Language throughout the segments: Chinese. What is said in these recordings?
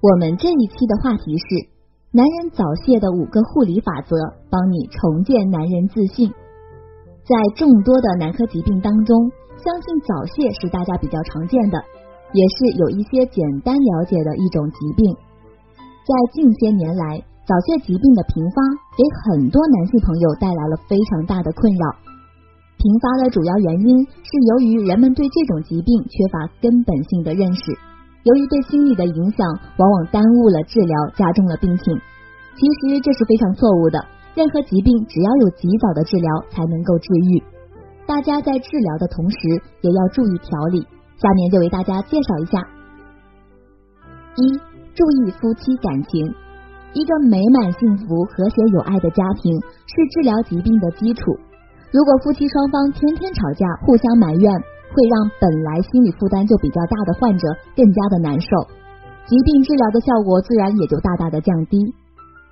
我们这一期的话题是男人早泄的五个护理法则，帮你重建男人自信。在众多的男科疾病当中，相信早泄是大家比较常见的，也是有一些简单了解的一种疾病。在近些年来，早泄疾病的频发给很多男性朋友带来了非常大的困扰。频发的主要原因是由于人们对这种疾病缺乏根本性的认识。由于对心理的影响，往往耽误了治疗，加重了病情。其实这是非常错误的。任何疾病只要有及早的治疗，才能够治愈。大家在治疗的同时，也要注意调理。下面就为大家介绍一下：一、注意夫妻感情。一个美满、幸福、和谐、有爱的家庭是治疗疾病的基础。如果夫妻双方天天吵架，互相埋怨。会让本来心理负担就比较大的患者更加的难受，疾病治疗的效果自然也就大大的降低。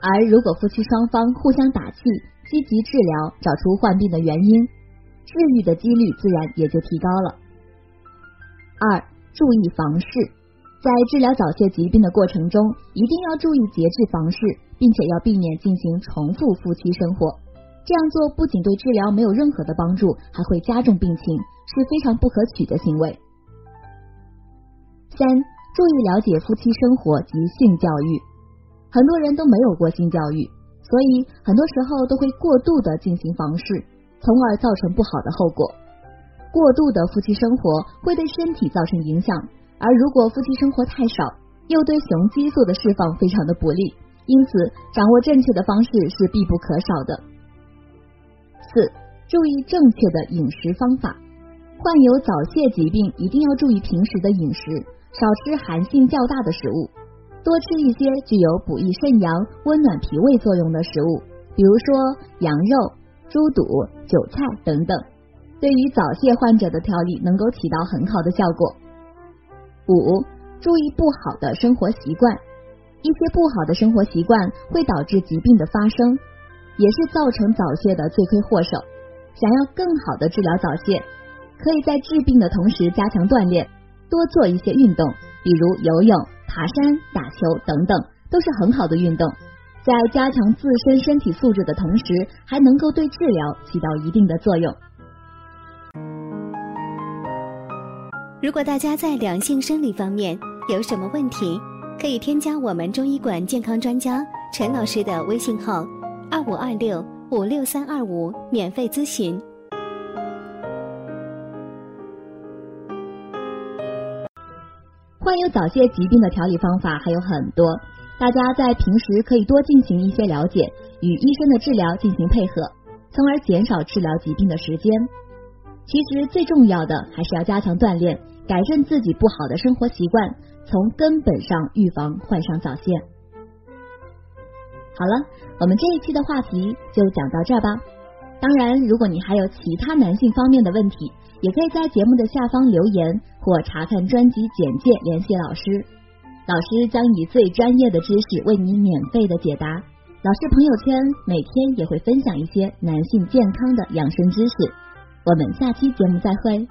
而如果夫妻双方互相打气，积极治疗，找出患病的原因，治愈的几率自然也就提高了。二、注意房事，在治疗早泄疾病的过程中，一定要注意节制房事，并且要避免进行重复夫妻生活。这样做不仅对治疗没有任何的帮助，还会加重病情，是非常不可取的行为。三、注意了解夫妻生活及性教育。很多人都没有过性教育，所以很多时候都会过度的进行房事，从而造成不好的后果。过度的夫妻生活会对身体造成影响，而如果夫妻生活太少，又对雄激素的释放非常的不利。因此，掌握正确的方式是必不可少的。四、注意正确的饮食方法。患有早泄疾病，一定要注意平时的饮食，少吃寒性较大的食物，多吃一些具有补益肾阳、温暖脾胃作用的食物，比如说羊肉、猪肚、韭菜等等，对于早泄患者的调理能够起到很好的效果。五、注意不好的生活习惯，一些不好的生活习惯会导致疾病的发生。也是造成早泄的罪魁祸首。想要更好的治疗早泄，可以在治病的同时加强锻炼，多做一些运动，比如游泳、爬山、打球等等，都是很好的运动。在加强自身身体素质的同时，还能够对治疗起到一定的作用。如果大家在两性生理方面有什么问题，可以添加我们中医馆健康专家陈老师的微信号。二五二六五六三二五，免费咨询。患有早泄疾病的调理方法还有很多，大家在平时可以多进行一些了解，与医生的治疗进行配合，从而减少治疗疾病的时间。其实最重要的还是要加强锻炼，改正自己不好的生活习惯，从根本上预防患上早泄。好了，我们这一期的话题就讲到这儿吧。当然，如果你还有其他男性方面的问题，也可以在节目的下方留言或查看专辑简介联系老师，老师将以最专业的知识为你免费的解答。老师朋友圈每天也会分享一些男性健康的养生知识。我们下期节目再会。